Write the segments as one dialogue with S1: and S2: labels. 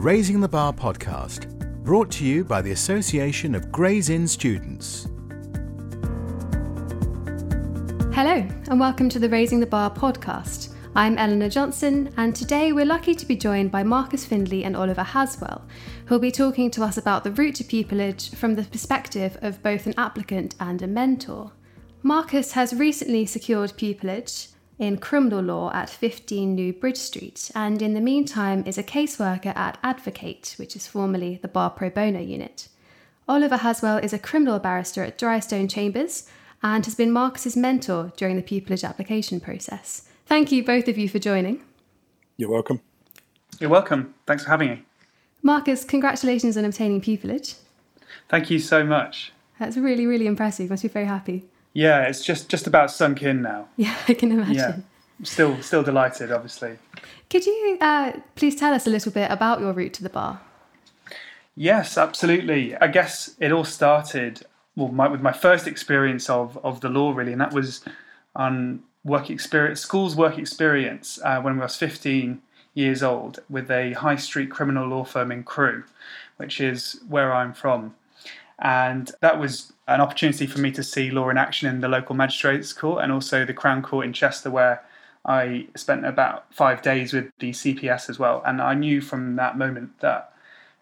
S1: Raising the Bar podcast, brought to you by the Association of Gray's Inn Students.
S2: Hello, and welcome to the Raising the Bar podcast. I'm Eleanor Johnson, and today we're lucky to be joined by Marcus Findley and Oliver Haswell, who'll be talking to us about the route to pupillage from the perspective of both an applicant and a mentor. Marcus has recently secured pupillage in criminal law at 15 New Bridge Street, and in the meantime is a caseworker at Advocate, which is formerly the Bar Pro Bono unit. Oliver Haswell is a criminal barrister at Drystone Chambers and has been Marcus's mentor during the pupillage application process. Thank you both of you for joining.
S3: You're welcome.
S4: You're welcome. Thanks for having me.
S2: Marcus, congratulations on obtaining pupillage.
S4: Thank you so much.
S2: That's really, really impressive. You must be very happy.
S4: Yeah, it's just just about sunk in now.
S2: Yeah, I can imagine.
S4: Yeah, still still delighted, obviously.
S2: Could you uh, please tell us a little bit about your route to the bar?
S4: Yes, absolutely. I guess it all started well my, with my first experience of of the law, really, and that was on work experience, school's work experience uh, when I was 15 years old with a high street criminal law firm in Crewe, which is where I'm from. And that was an opportunity for me to see law in action in the local magistrates court and also the Crown Court in Chester, where I spent about five days with the CPS as well. And I knew from that moment that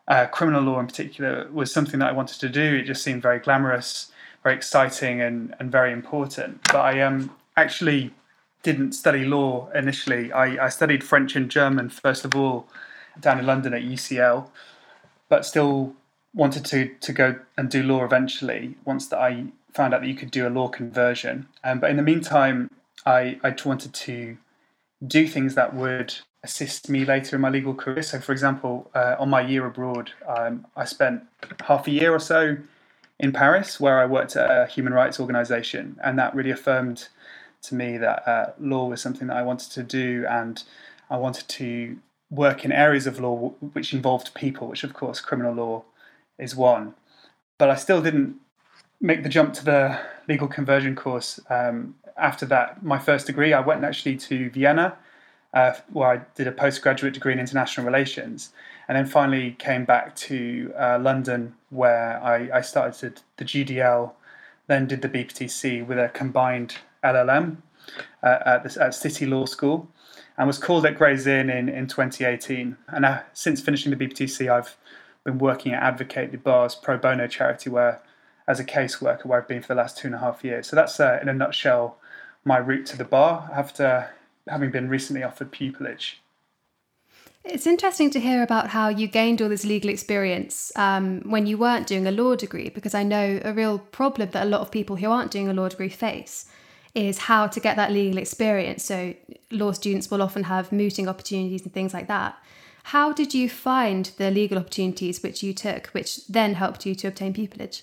S4: uh, criminal law in particular was something that I wanted to do. It just seemed very glamorous, very exciting, and, and very important. But I um, actually didn't study law initially. I, I studied French and German, first of all, down in London at UCL, but still wanted to to go and do law eventually once that I found out that you could do a law conversion. Um, but in the meantime, I, I wanted to do things that would assist me later in my legal career. So, for example, uh, on my year abroad, um, I spent half a year or so in Paris where I worked at a human rights organization, and that really affirmed to me that uh, law was something that I wanted to do, and I wanted to work in areas of law which involved people, which, of course, criminal law is one. But I still didn't make the jump to the legal conversion course. Um, after that, my first degree, I went actually to Vienna, uh, where I did a postgraduate degree in international relations, and then finally came back to uh, London, where I, I started the GDL, then did the BPTC with a combined LLM uh, at, the, at City Law School, and was called at Gray's Inn in, in 2018. And uh, since finishing the BPTC, I've been working at Advocate the Bar's pro bono charity, where as a caseworker, where I've been for the last two and a half years. So that's uh, in a nutshell my route to the bar after having been recently offered pupillage.
S2: It's interesting to hear about how you gained all this legal experience um, when you weren't doing a law degree, because I know a real problem that a lot of people who aren't doing a law degree face is how to get that legal experience. So, law students will often have mooting opportunities and things like that. How did you find the legal opportunities which you took, which then helped you to obtain pupillage?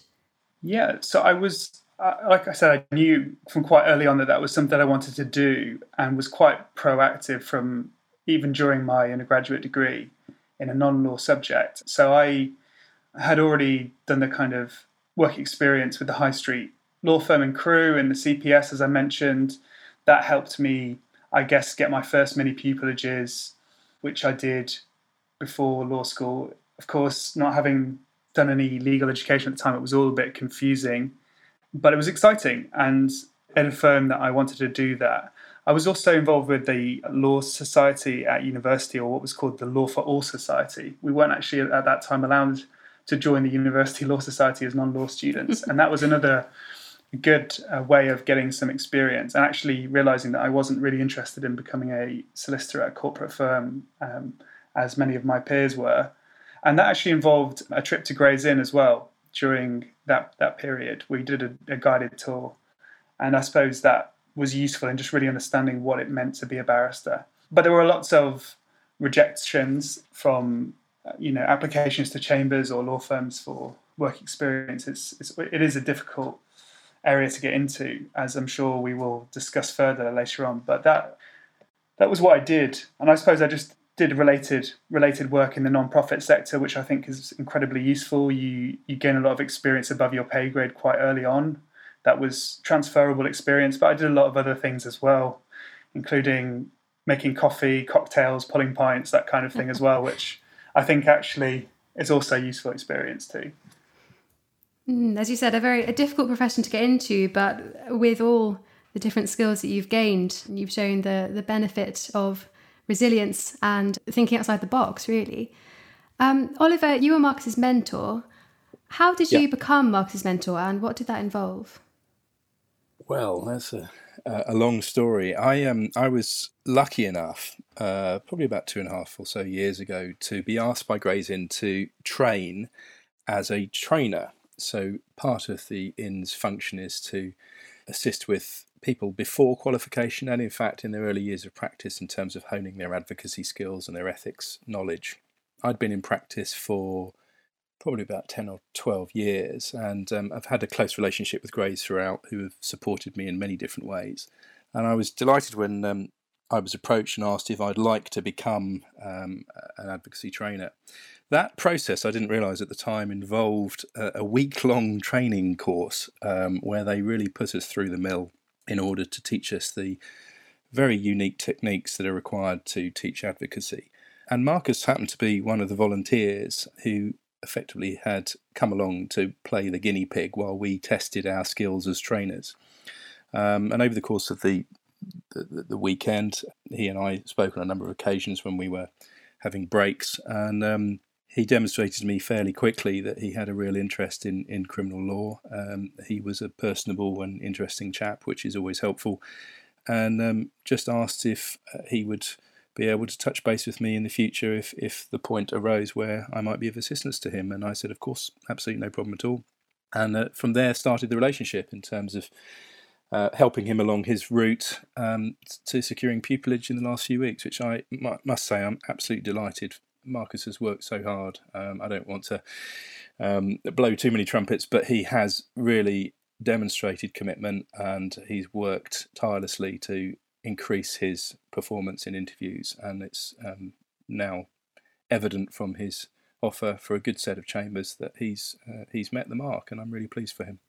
S4: Yeah, so I was, uh, like I said, I knew from quite early on that that was something I wanted to do and was quite proactive from even during my undergraduate degree in a non law subject. So I had already done the kind of work experience with the high street law firm and Crewe and the CPS, as I mentioned. That helped me, I guess, get my first mini pupillages, which I did before law school. Of course, not having done any legal education at the time, it was all a bit confusing, but it was exciting and it affirmed that I wanted to do that. I was also involved with the Law Society at university, or what was called the Law for All Society. We weren't actually at that time allowed to join the University Law Society as non law students, and that was another good uh, way of getting some experience and actually realizing that I wasn't really interested in becoming a solicitor at a corporate firm. Um, as many of my peers were. And that actually involved a trip to Gray's Inn as well during that, that period. We did a, a guided tour. And I suppose that was useful in just really understanding what it meant to be a barrister. But there were lots of rejections from you know applications to chambers or law firms for work experience. It's, it's it is a difficult area to get into, as I'm sure we will discuss further later on. But that that was what I did, and I suppose I just did related related work in the non-profit sector, which I think is incredibly useful. You you gain a lot of experience above your pay grade quite early on. That was transferable experience, but I did a lot of other things as well, including making coffee, cocktails, pulling pints, that kind of thing as well, which I think actually is also useful experience too.
S2: Mm, as you said, a very a difficult profession to get into, but with all the different skills that you've gained, you've shown the the benefit of resilience and thinking outside the box. Really, um, Oliver, you were Marcus's mentor. How did you become Marcus's mentor, and what did that involve?
S3: Well, that's a a long story. I um I was lucky enough, uh, probably about two and a half or so years ago, to be asked by Gray's Inn to train as a trainer so part of the inn's function is to assist with people before qualification and in fact in their early years of practice in terms of honing their advocacy skills and their ethics knowledge. I'd been in practice for probably about 10 or 12 years and um, I've had a close relationship with Grays throughout who have supported me in many different ways. And I was delighted when um, I was approached and asked if I'd like to become um, an advocacy trainer. That process, I didn't realise at the time, involved a, a week long training course um, where they really put us through the mill in order to teach us the very unique techniques that are required to teach advocacy. And Marcus happened to be one of the volunteers who effectively had come along to play the guinea pig while we tested our skills as trainers. Um, and over the course of the, the, the weekend, he and I spoke on a number of occasions when we were having breaks, and um, he demonstrated to me fairly quickly that he had a real interest in, in criminal law. Um, he was a personable and interesting chap, which is always helpful, and um, just asked if uh, he would be able to touch base with me in the future if, if the point arose where I might be of assistance to him. And I said, of course, absolutely no problem at all. And uh, from there started the relationship in terms of uh, helping him along his route um, to securing pupillage in the last few weeks, which I must say I'm absolutely delighted Marcus has worked so hard. Um, I don't want to um, blow too many trumpets, but he has really demonstrated commitment and he's worked tirelessly to increase his performance in interviews. And it's um, now evident from his offer for a good set of chambers that he's uh, he's met the mark, and I'm really pleased for him.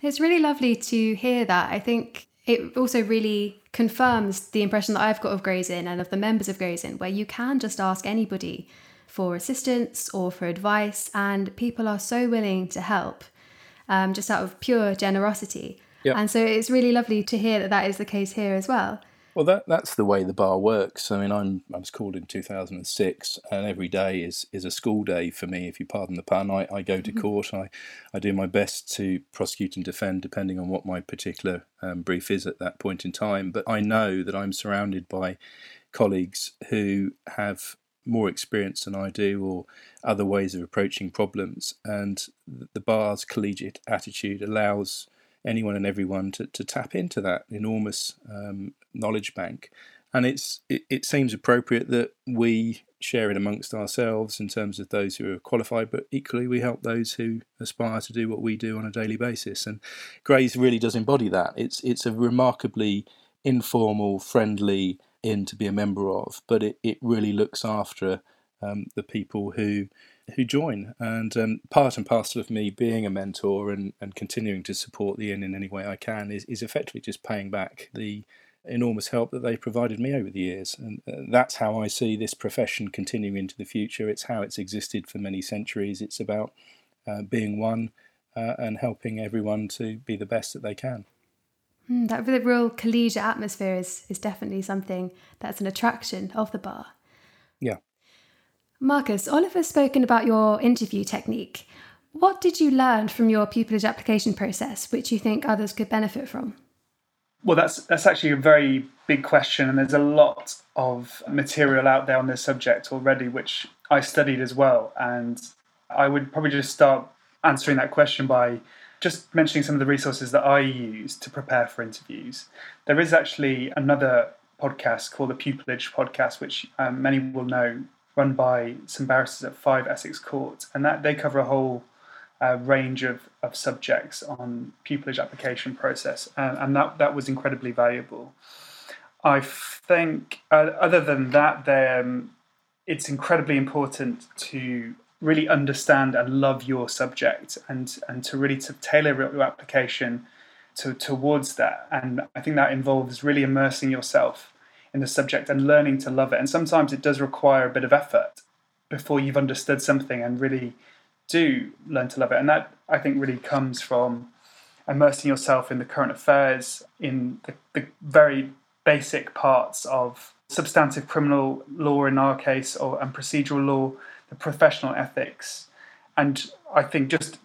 S2: It's really lovely to hear that. I think it also really confirms the impression that I've got of Gray's Inn and of the members of Gray's Inn, where you can just ask anybody for assistance or for advice, and people are so willing to help um, just out of pure generosity. Yep. And so it's really lovely to hear that that is the case here as well.
S3: Well, that that's the way the bar works. I mean, I'm I was called in 2006, and every day is is a school day for me, if you pardon the pun. I, I go to mm-hmm. court. I I do my best to prosecute and defend, depending on what my particular um, brief is at that point in time. But I know that I'm surrounded by colleagues who have more experience than I do, or other ways of approaching problems, and the bar's collegiate attitude allows anyone and everyone to, to tap into that enormous um, knowledge bank. And it's it, it seems appropriate that we share it amongst ourselves in terms of those who are qualified, but equally we help those who aspire to do what we do on a daily basis. And Grays really does embody that. It's it's a remarkably informal, friendly inn to be a member of, but it, it really looks after um, the people who who join. And um, part and parcel of me being a mentor and, and continuing to support the inn in any way I can is, is effectively just paying back the enormous help that they've provided me over the years. And uh, that's how I see this profession continuing into the future. It's how it's existed for many centuries. It's about uh, being one uh, and helping everyone to be the best that they can.
S2: Mm, that real collegiate atmosphere is, is definitely something that's an attraction of the bar.
S3: Yeah.
S2: Marcus, Oliver's spoken about your interview technique. What did you learn from your pupillage application process which you think others could benefit from?
S4: Well, that's that's actually a very big question, and there's a lot of material out there on this subject already, which I studied as well. And I would probably just start answering that question by just mentioning some of the resources that I use to prepare for interviews. There is actually another podcast called the Pupillage Podcast, which um, many will know run by some barristers at Five Essex Court, and that they cover a whole uh, range of, of subjects on pupillage application process, and, and that that was incredibly valuable. I think, uh, other than that, then it's incredibly important to really understand and love your subject, and and to really to tailor your application to towards that. And I think that involves really immersing yourself in the subject and learning to love it. And sometimes it does require a bit of effort before you've understood something and really do learn to love it. And that I think really comes from immersing yourself in the current affairs, in the, the very basic parts of substantive criminal law in our case, or and procedural law, the professional ethics, and I think just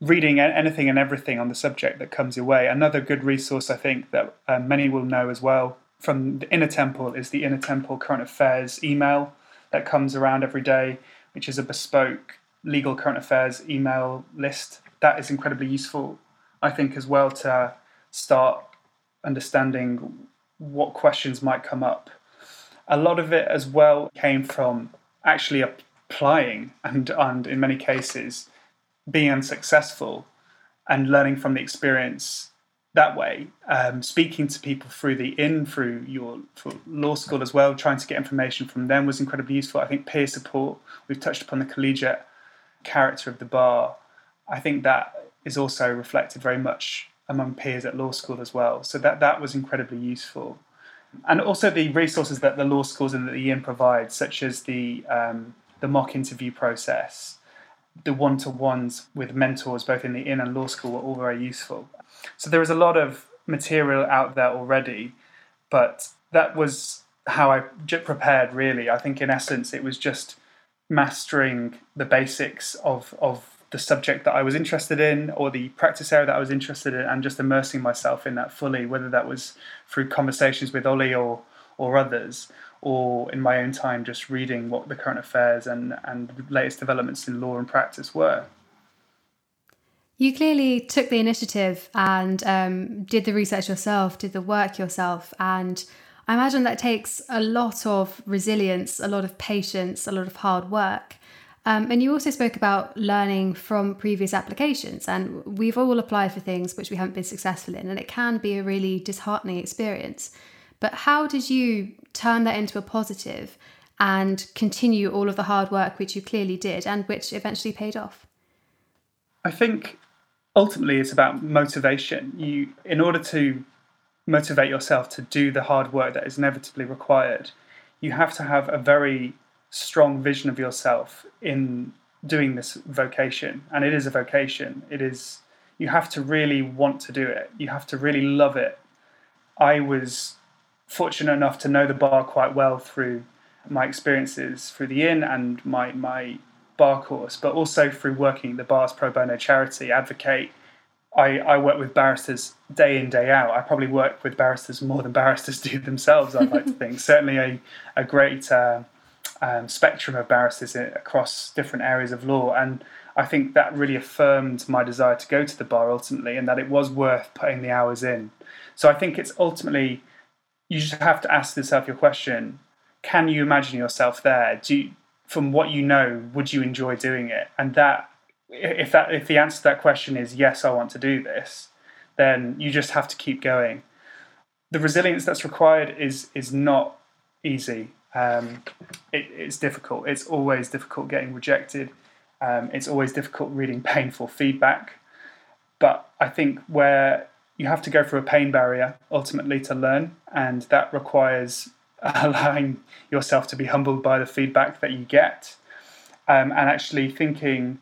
S4: reading anything and everything on the subject that comes your way. Another good resource I think that uh, many will know as well from the Inner Temple is the Inner Temple Current Affairs email that comes around every day, which is a bespoke legal current affairs email list. That is incredibly useful, I think, as well to start understanding what questions might come up. A lot of it as well came from actually applying and, and in many cases, being unsuccessful and learning from the experience that way. Um, speaking to people through the inn, through your law school as well, trying to get information from them was incredibly useful. I think peer support, we've touched upon the collegiate character of the bar. I think that is also reflected very much among peers at law school as well. So that, that was incredibly useful. And also the resources that the law schools and the inn provides, such as the, um, the mock interview process, the one to ones with mentors both in the inn and law school were all very useful. So there was a lot of material out there already, but that was how I prepared really. I think in essence it was just mastering the basics of, of the subject that I was interested in or the practice area that I was interested in and just immersing myself in that fully, whether that was through conversations with Ollie or, or others, or in my own time just reading what the current affairs and, and latest developments in law and practice were.
S2: You clearly took the initiative and um, did the research yourself, did the work yourself. And I imagine that takes a lot of resilience, a lot of patience, a lot of hard work. Um, and you also spoke about learning from previous applications. And we've all applied for things which we haven't been successful in. And it can be a really disheartening experience. But how did you turn that into a positive and continue all of the hard work which you clearly did and which eventually paid off?
S4: I think ultimately it's about motivation. You, in order to motivate yourself to do the hard work that is inevitably required, you have to have a very strong vision of yourself in doing this vocation. And it is a vocation. It is you have to really want to do it. You have to really love it. I was fortunate enough to know the bar quite well through my experiences through the inn and my my bar course, but also through working the bar's pro bono charity, Advocate. I, I work with barristers day in, day out. I probably work with barristers more than barristers do themselves, I'd like to think. Certainly a, a great uh, um, spectrum of barristers across different areas of law. And I think that really affirmed my desire to go to the bar ultimately and that it was worth putting the hours in. So I think it's ultimately, you just have to ask yourself your question can you imagine yourself there? Do you, from what you know, would you enjoy doing it? And that, if that, if the answer to that question is yes, I want to do this, then you just have to keep going. The resilience that's required is is not easy. Um, it, it's difficult. It's always difficult getting rejected. Um, it's always difficult reading painful feedback. But I think where you have to go through a pain barrier ultimately to learn, and that requires allowing yourself to be humbled by the feedback that you get um, and actually thinking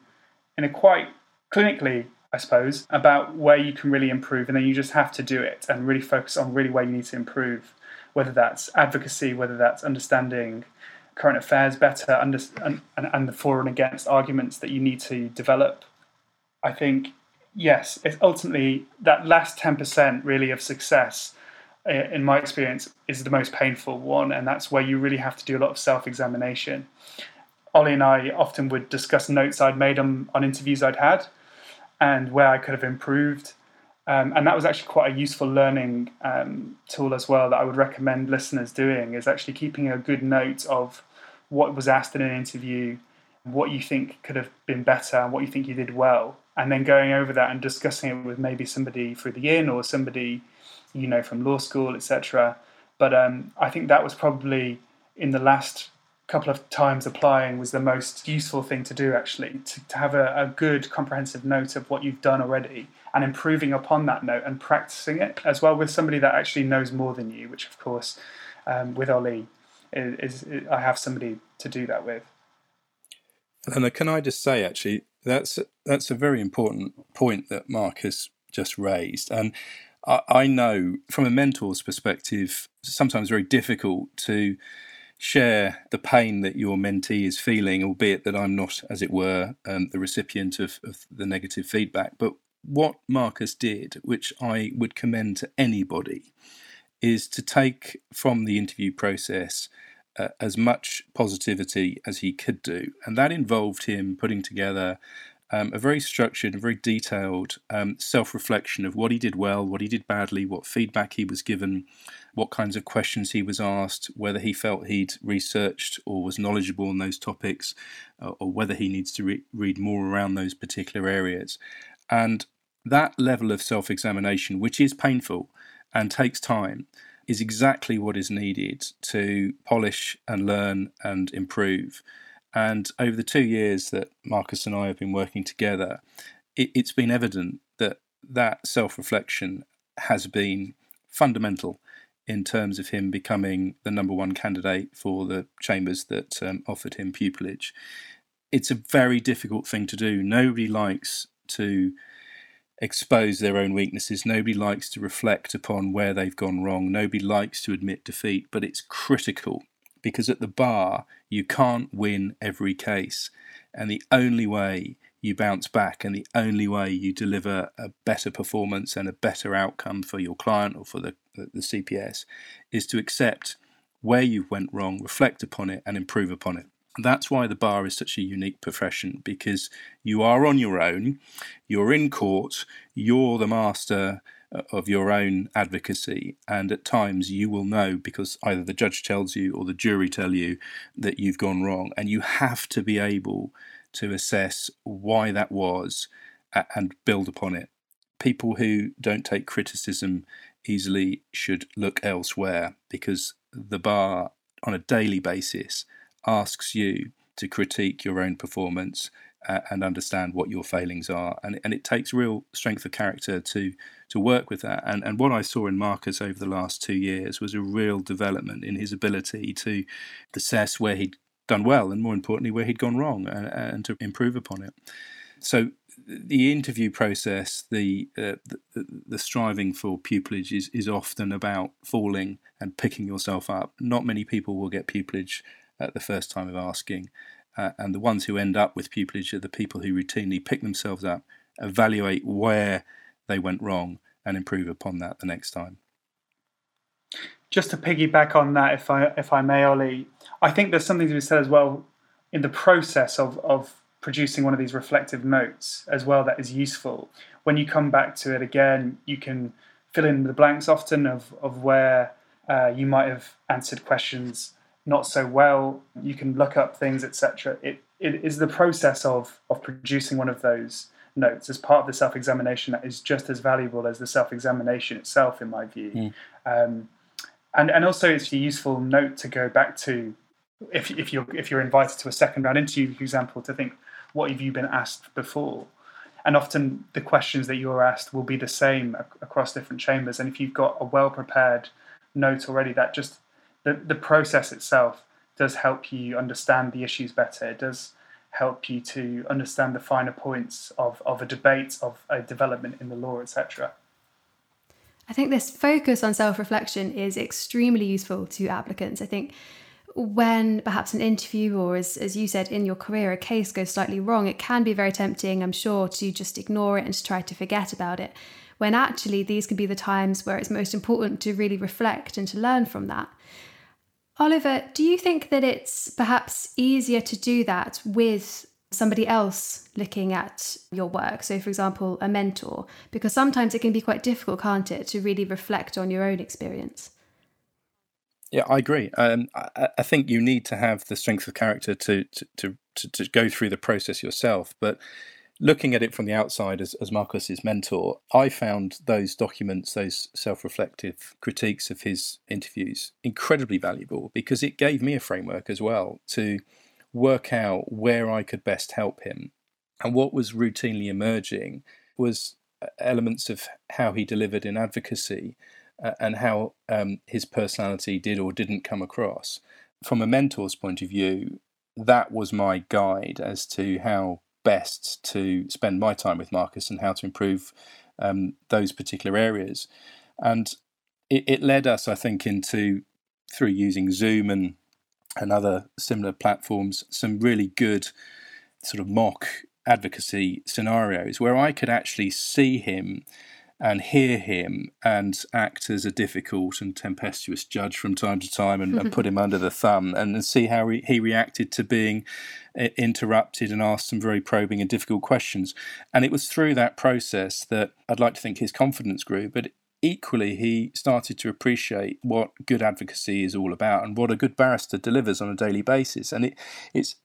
S4: in a quite clinically I suppose, about where you can really improve, and then you just have to do it and really focus on really where you need to improve, whether that's advocacy, whether that's understanding current affairs better, under, and, and the for and against arguments that you need to develop. I think, yes, it's ultimately that last 10% really of success in my experience, is the most painful one, and that's where you really have to do a lot of self-examination. Ollie and I often would discuss notes I'd made on, on interviews I'd had, and where I could have improved. Um, and that was actually quite a useful learning um, tool as well that I would recommend listeners doing is actually keeping a good note of what was asked in an interview, what you think could have been better, what you think you did well, and then going over that and discussing it with maybe somebody through the inn or somebody you know from law school, etc. But um, I think that was probably in the last couple of times applying was the most useful thing to do actually to, to have a, a, good comprehensive note of what you've done already and improving upon that note and practicing it as well with somebody that actually knows more than you which of course um, with ollie is, is, is, i have somebody to do that with
S3: And can I just say, actually, that's that's a very important point that Mark has just raised, and I, know from a mentor's perspective, sometimes very difficult to share the pain that your mentee is feeling, albeit that I'm not, as it were, um, the recipient of, of the negative feedback. But what Marcus did, which I would commend to anybody, is to take from the interview process uh, as much positivity as he could do. And that involved him putting together um, a very structured and very detailed um, self reflection of what he did well, what he did badly, what feedback he was given, what kinds of questions he was asked, whether he felt he'd researched or was knowledgeable on those topics, uh, or whether he needs to re- read more around those particular areas. And that level of self examination, which is painful and takes time, is exactly what is needed to polish and learn and improve. And over the two years that Marcus and I have been working together, it, it's been evident that that self reflection has been fundamental in terms of him becoming the number one candidate for the chambers that um, offered him pupillage. It's a very difficult thing to do. Nobody likes to expose their own weaknesses. Nobody likes to reflect upon where they've gone wrong. Nobody likes to admit defeat, but it's critical because at the bar, you can't win every case. And the only way you bounce back and the only way you deliver a better performance and a better outcome for your client or for the, the CPS is to accept where you went wrong, reflect upon it, and improve upon it. That's why the bar is such a unique profession because you are on your own, you're in court, you're the master of your own advocacy. And at times you will know because either the judge tells you or the jury tell you that you've gone wrong. And you have to be able to assess why that was and build upon it. People who don't take criticism easily should look elsewhere because the bar on a daily basis asks you to critique your own performance uh, and understand what your failings are. And, and it takes real strength of character to to work with that. And and what I saw in Marcus over the last two years was a real development in his ability to assess where he'd done well and more importantly where he'd gone wrong and, and to improve upon it. So the interview process, the, uh, the, the striving for pupillage is, is often about falling and picking yourself up. Not many people will get pupillage at the first time of asking, uh, and the ones who end up with pupillage are the people who routinely pick themselves up, evaluate where they went wrong, and improve upon that the next time.
S4: Just to piggyback on that, if I if I may, Ollie, I think there's something to be said as well in the process of of producing one of these reflective notes as well that is useful. When you come back to it again, you can fill in the blanks often of of where uh, you might have answered questions not so well. You can look up things, etc. It it is the process of of producing one of those notes as part of the self examination that is just as valuable as the self examination itself, in my view. Mm. Um, and and also it's a useful note to go back to if if you're if you're invited to a second round interview, for example, to think what have you been asked before. And often the questions that you're asked will be the same across different chambers. And if you've got a well prepared note already, that just the, the process itself does help you understand the issues better. It does help you to understand the finer points of, of a debate, of a development in the law, etc.
S2: I think this focus on self reflection is extremely useful to applicants. I think when perhaps an interview or, as, as you said, in your career, a case goes slightly wrong, it can be very tempting, I'm sure, to just ignore it and to try to forget about it. When actually, these can be the times where it's most important to really reflect and to learn from that. Oliver, do you think that it's perhaps easier to do that with somebody else looking at your work? So, for example, a mentor, because sometimes it can be quite difficult, can't it, to really reflect on your own experience?
S3: Yeah, I agree. Um, I, I, think you need to have the strength of character to, to, to, to, to go through the process yourself. But looking at it from the outside as, as Marcus's mentor, I found those documents, those self reflective critiques of his interviews, incredibly valuable because it gave me a framework as well to work out where I could best help him. And what was routinely emerging was uh, elements of how he delivered in advocacy uh, and how um, his personality did or didn't come across. From a mentor's point of view, that was my guide as to how best to spend my time with Marcus and how to improve um, those particular areas. And it, it led us, I think, into through using Zoom and and other similar platforms, some really good sort of mock advocacy scenarios where I could actually see him and hear him and act as a difficult and tempestuous judge from time to time and, and put him under the thumb and, see how he, he reacted to being interrupted and asked some very probing and difficult questions. And it was through that process that I'd like to think his confidence grew, but equally he started to appreciate what good advocacy is all about and what a good barrister delivers on a daily basis. And it, it's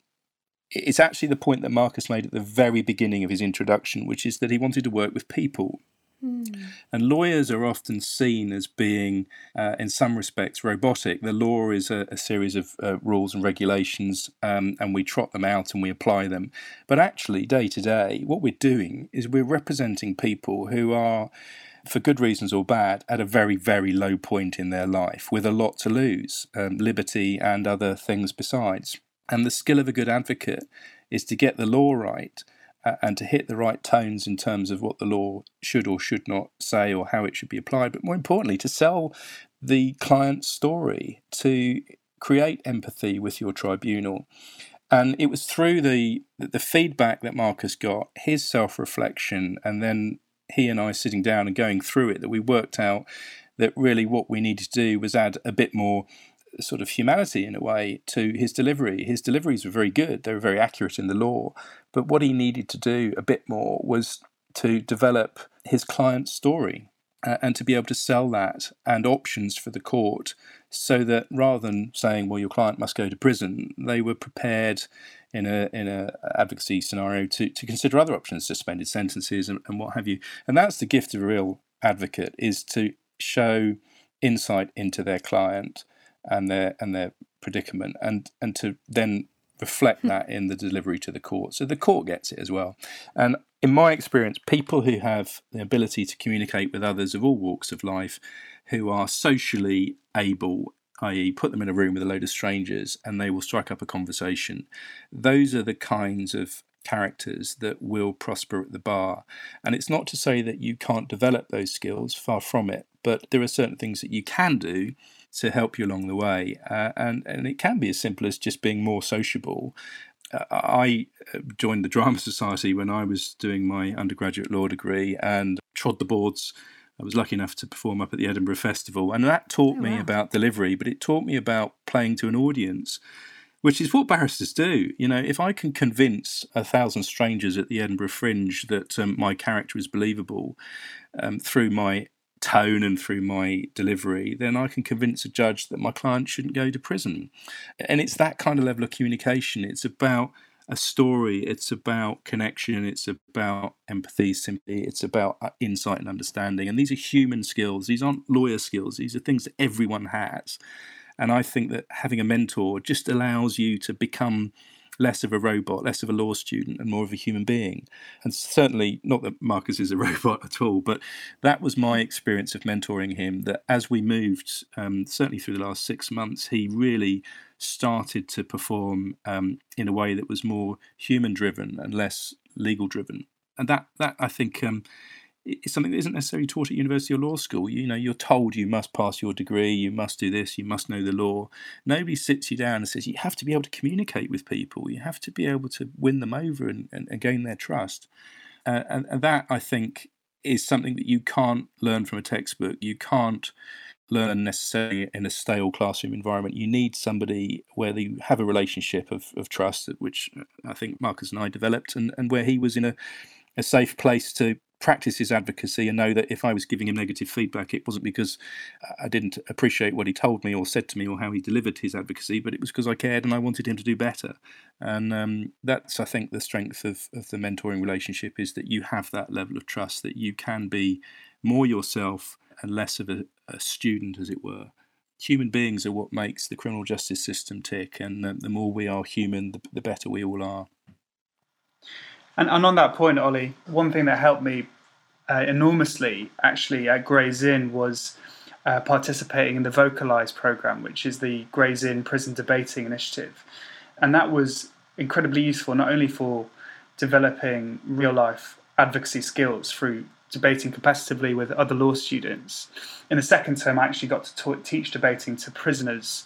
S3: it's actually the point that Marcus made at the very beginning of his introduction, which is that he wanted to work with people. Mm. And lawyers are often seen as being, uh, in some respects, robotic. The law is a, a series of uh, rules and regulations, um, and we trot them out and we apply them. But actually, day to day, what we're doing is we're representing people who are, for good reasons or bad, at a very, very low point in their life with a lot to lose um, liberty and other things besides. And the skill of a good advocate is to get the law right and to hit the right tones in terms of what the law should or should not say or how it should be applied, but more importantly, to sell the client's story, to create empathy with your tribunal. And it was through the the feedback that Marcus got, his self reflection, and then he and I sitting down and going through it that we worked out that really what we needed to do was add a bit more sort of humanity in a way to his delivery. His deliveries were very good, they were very accurate in the law, but what he needed to do a bit more was to develop his client's story uh, and to be able to sell that and options for the court so that rather than saying well your client must go to prison they were prepared in a in a advocacy scenario to, to consider other options suspended sentences and, and what have you. And that's the gift of a real advocate is to show insight into their client and their and their predicament, and and to then reflect hmm. that in the delivery to the court. So the court gets it as well. And in my experience, people who have the ability to communicate with others of all walks of life, who are socially able, i.e., put them in a room with a load of strangers and they will strike up a conversation, those are the kinds of characters that will prosper at the bar. And it's not to say that you can't develop those skills, far from it, but there are certain things that you can do to help you along the way. Uh, and, and it can be as simple as just being more sociable. Uh, I uh, joined the Drama Society when I was doing my undergraduate law degree and trod the boards. I was lucky enough to perform up at the Edinburgh Festival, and that taught oh, me wow. about delivery, but it taught me about playing to an audience which is what barristers do. You know, if I can convince a thousand strangers at the Edinburgh Fringe that um, my character is believable um, through my tone and through my delivery, then I can convince a judge that my client shouldn't go to prison. And it's that kind of level of communication. It's about a story, it's about connection, it's about empathy, simply, it's about uh, insight and understanding. And these are human skills, these aren't lawyer skills, these are things that everyone has. And I think that having a mentor just allows you to become less of a robot, less of a law student, and more of a human being. And certainly, not that Marcus is a robot at all, but that was my experience of mentoring him. That as we moved, um, certainly through the last six months, he really started to perform um, in a way that was more human driven and less legal driven. And that, that I think, um, it's something that isn't necessarily taught at university or law school. You know, you're told you must pass your degree, you must do this, you must know the law. Nobody sits you down and says you have to be able to communicate with people, you have to be able to win them over and, and, and gain their trust. Uh, and, and that, I think, is something that you can't learn from a textbook. You can't learn necessarily in a stale classroom environment. You need somebody where you have a relationship of, of trust, which I think Marcus and I developed, and, and where he was in a, a safe place to practice his advocacy and know that if I was giving him negative feedback, it wasn't because I didn't appreciate what he told me or said to me or how he delivered his advocacy, but it was because I cared and I wanted him to do better. And um, that's, I think, the strength of, of the mentoring relationship is that you have that level of trust that you can be more yourself and less of a, a student, as it were. Human beings are what makes the criminal justice system tick, and uh, the more we are human, the, the better we all are.
S4: And, and on that point, Ollie, one thing that helped me uh, enormously actually at Gray's Inn was uh, participating in the Vocalise program, which is the Gray's Inn Prison Debating Initiative. And that was incredibly useful, not only for developing real life advocacy skills through debating competitively with other law students. In the second term, I actually got to teach debating to prisoners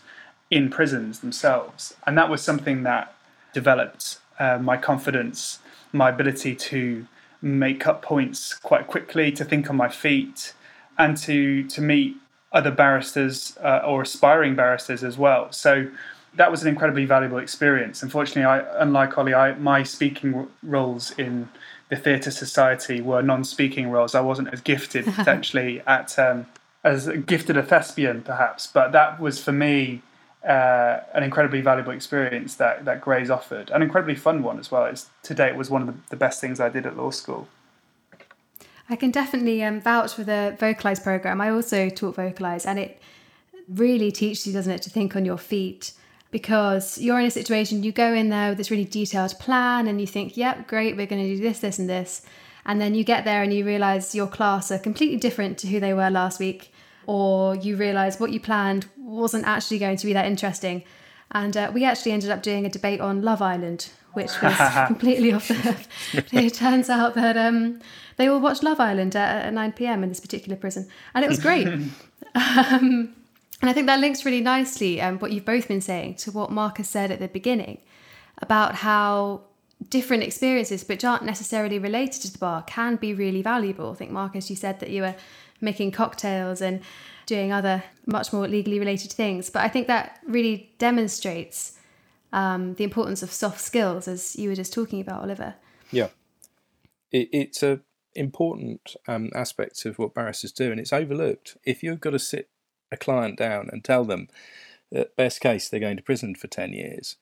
S4: in prisons themselves. And that was something that developed uh, my confidence, my ability to make up points quite quickly, to think on my feet, and to, to meet other barristers uh, or aspiring barristers as well. So that was an incredibly valuable experience. Unfortunately, I, unlike Ollie, I, my speaking roles in the theatre society were non-speaking roles. I wasn't as gifted potentially at um, as gifted a thespian perhaps, but that was for me uh, an incredibly valuable experience that that Gray's offered, an incredibly fun one as well. It's, to date was one of the, the best things I did at law school.
S2: I can definitely um, vouch for the Vocalise program. I also taught Vocalise, and it really teaches you, doesn't it, to think on your feet because you're in a situation, you go in there with this really detailed plan and you think, yep, great, we're going to do this, this, and this. And then you get there and you realize your class are completely different to who they were last week, or you realize what you planned wasn't actually going to be that interesting. And uh, we actually ended up doing a debate on Love Island, which was completely off the cuff. it turns out that um, they all watched Love Island at, at 9 pm in this particular prison, and it was great. um, and I think that links really nicely, um, what you've both been saying, to what Marcus said at the beginning about how different experiences, which aren't necessarily related to the bar, can be really valuable. I think, Marcus, you said that you were making cocktails and doing other much more legally related things. But I think that really demonstrates um, the importance of soft skills, as you were just talking about, Oliver.
S3: Yeah. It, it's a important um, aspect of what barristers do, and it's overlooked. If you've got to sit a client down and tell them that best case they're going to prison for 10 years,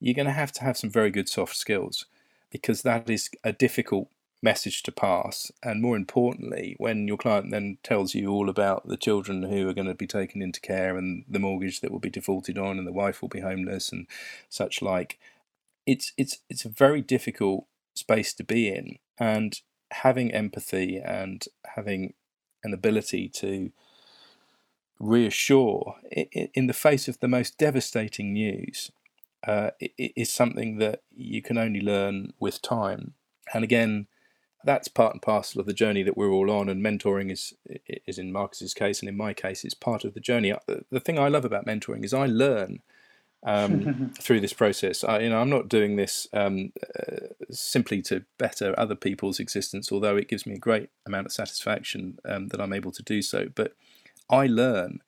S3: you're going to have to have some very good soft skills because that is a difficult message to pass. And more importantly, when your client then tells you all about the children who are going to be taken into care and the mortgage that will be defaulted on and the wife will be homeless and such like, it's it's it's a very difficult space to be in. And having empathy and having an ability to reassure in the face of the most devastating news uh, is something that you can only learn with time. And again, that's part and parcel of the journey that we're all on. And mentoring is is in Marcus's case, and in my case, it's part of the journey. Uh, the thing I love about mentoring is I learn um, through this process. I, you know, I'm not doing this um, uh, simply to better other people's existence, although it gives me a great amount of satisfaction um, that I'm able to do so. But I learn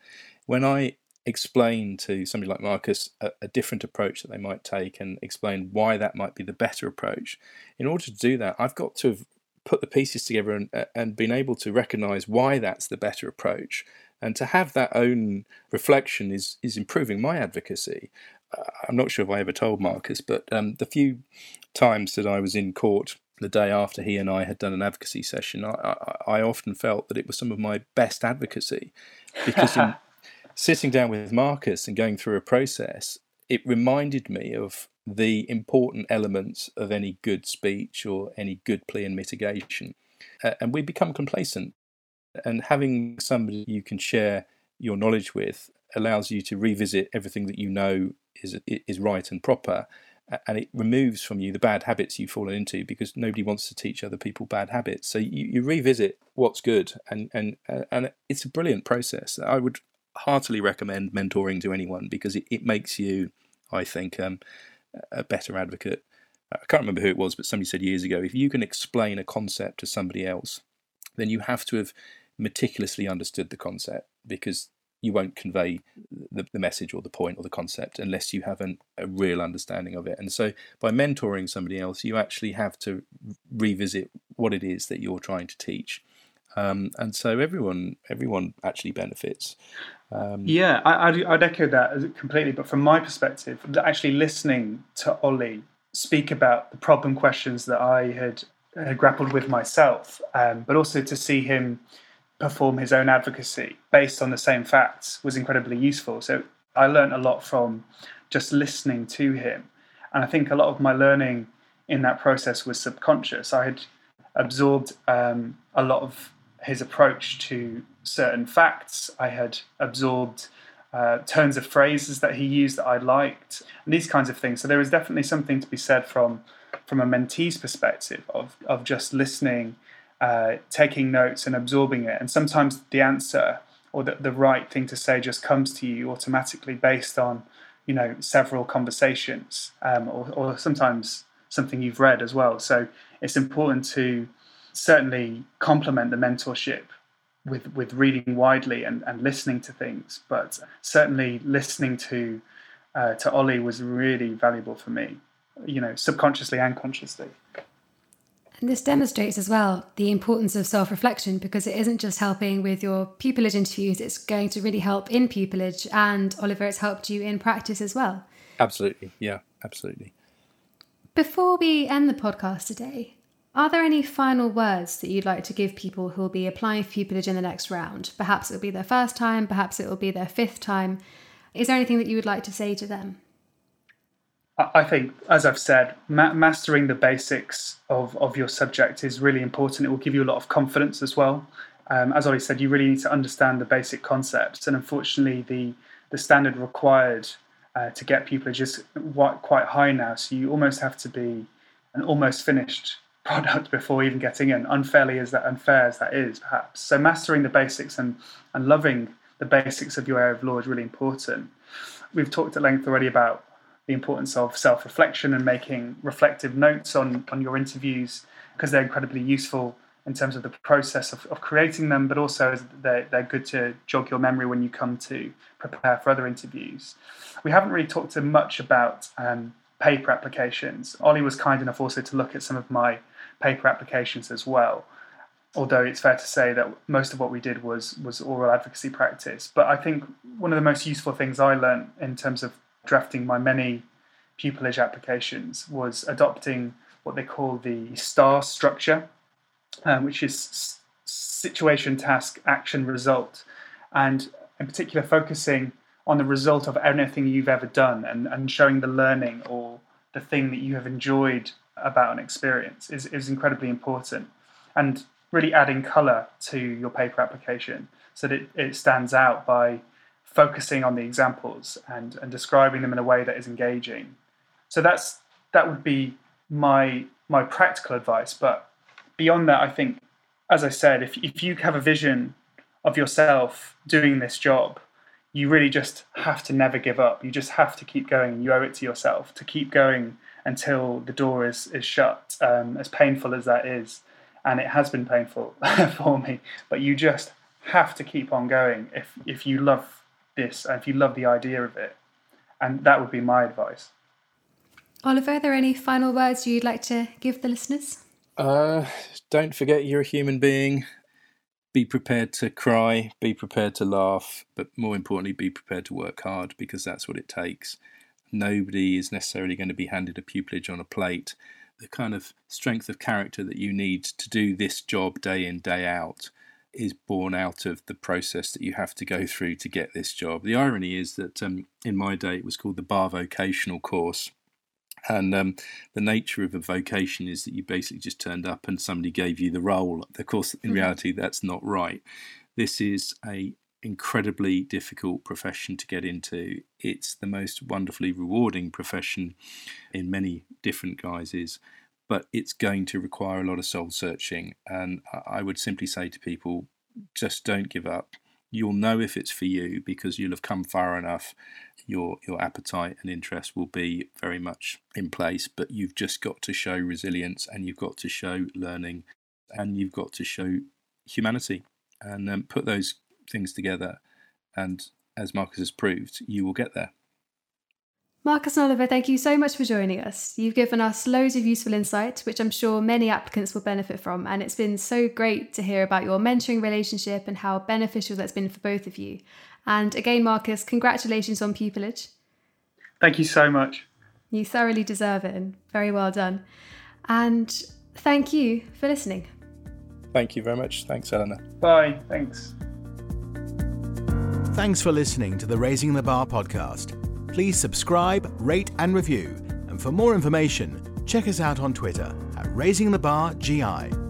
S3: when I explain to somebody like Marcus a, a, different approach that they might take and explain why that might be the better approach. In order to do that, I've got to have put the pieces together and, uh, and been able to recognize why that's the better approach. And to have that own reflection is, is improving my advocacy. Uh, I'm not sure if I ever told Marcus, but um, the few times that I was in court the day after he and I had done an advocacy session, I, I, I often felt that it was some of my best advocacy because in sitting down with Marcus and going through a process, it reminded me of the important elements of any good speech or any good plea and mitigation. Uh, and we become complacent. And having somebody you can share your knowledge with allows you to revisit everything that you know is is right and proper and it removes from you the bad habits you've fallen into because nobody wants to teach other people bad habits. So you, you revisit what's good, and and uh, and it's a brilliant process. I would heartily recommend mentoring to anyone because it, it makes you, I think, um, a better advocate. I can't remember who it was, but somebody said years ago, if you can explain a concept to somebody else, then you have to have meticulously understood the concept because you won't convey the, the message or the point or the concept unless you have an, a real understanding of it. And so by mentoring somebody else, you actually have to revisit what it is that you're trying to teach. Um, and so everyone everyone actually benefits.
S4: Um, yeah, I, would I'd echo that completely. But from my perspective, actually listening to Ollie speak about the problem questions that I had, had grappled with myself, um, but also to see him perform his own advocacy based on the same facts was incredibly useful. So I learned a lot from just listening to him. And I think a lot of my learning in that process was subconscious. I had absorbed um, a lot of his approach to certain facts. I had absorbed uh, turns of phrases that he used that I liked, and these kinds of things. So there is definitely something to be said from from a mentee's perspective of of just listening, uh, taking notes, and absorbing it. And sometimes the answer or the, the right thing to say just comes to you automatically based on you know several conversations, um, or, or sometimes something you've read as well. So it's important to certainly complement the mentorship with with reading widely and, and listening to things, but certainly listening to uh, to Ollie was really valuable for me, you know, subconsciously and consciously.
S2: And this demonstrates as well the importance of self reflection because it isn't just helping with your pupillage interviews, it's going to really help in pupillage. And Oliver, it's helped you in practice as well.
S3: Absolutely. Yeah, absolutely.
S2: Before we end the podcast today, are there any final words that you'd like to give people who will be applying for pupillage in the next round? Perhaps it'll be their first time, perhaps it will be their fifth time. Is there anything that you would like to say to them?
S4: I think, as I've said, ma- mastering the basics of, of your subject is really important. It will give you a lot of confidence as well. Um, as Ollie said, you really need to understand the basic concepts, and unfortunately, the the standard required uh, to get pupillage is quite high now. So you almost have to be an almost finished product before even getting in, unfairly as that unfair as that is, perhaps. So mastering the basics and, and loving the basics of your area of law is really important. We've talked at length already about the importance of self-reflection and making reflective notes on, on your interviews because they're incredibly useful in terms of the process of, of creating them, but also they're, they're good to jog your memory when you come to prepare for other interviews. We haven't really talked much about um, paper applications. Ollie was kind enough also to look at some of my paper applications as well. Although it's fair to say that most of what we did was was oral advocacy practice. But I think one of the most useful things I learned in terms of drafting my many pupillage applications was adopting what they call the STAR structure, um, which is situation, task, action, result, and in particular focusing on the result of anything you've ever done and, and showing the learning or the thing that you have enjoyed about an experience is, is incredibly important. And really adding colour to your paper application so that it, it stands out by focusing on the examples and, and describing them in a way that is engaging. So that's that would be my my practical advice. But beyond that, I think, as I said, if if you have a vision of yourself doing this job, you really just have to never give up. You just have to keep going. You owe it to yourself to keep going until the door is is shut. Um, as painful as that is, and it has been painful for me, but you just have to keep on going if if you love this and if you love the idea of it, and that would be my advice.
S2: Oliver, are there any final words you'd like to give the listeners?
S3: Uh, don't forget you're a human being. Be prepared to cry, be prepared to laugh, but more importantly, be prepared to work hard because that's what it takes nobody is necessarily going to be handed a pupillage on a plate. The kind of strength of character that you need to do this job day in, day out is born out of the process that you have to go through to get this job. The irony is that um, in my day it was called the Bar Vocational Course. And um, the nature of a vocation is that you basically just turned up and somebody gave you the role. Of course, in mm-hmm. reality, that's not right. This is a incredibly difficult profession to get into. It's the most wonderfully rewarding profession in many different guises, but it's going to require a lot of soul searching. And I would simply say to people just don't give up. You'll know if it's for you because you'll have come far enough. Your your appetite and interest will be very much in place, but you've just got to show resilience and you've got to show learning and you've got to show humanity and um, put those things together, and as Marcus has proved, you will get there.
S2: Marcus and Oliver, thank you so much for joining us. You've given us loads of useful insight, which I'm sure many applicants will benefit from, and it's been so great to hear about your mentoring relationship and how beneficial that's been for both of you. And again, Marcus, congratulations on pupillage.
S4: Thank you so much.
S2: You thoroughly deserve it, and very well done. And thank you for listening.
S3: Thank you very much. Thanks, Eleanor.
S4: Bye. Thanks.
S1: Thanks for listening to the Raising the Bar podcast. Please subscribe, rate, and review. And for more information, check us out on Twitter at Raising the Bar GI.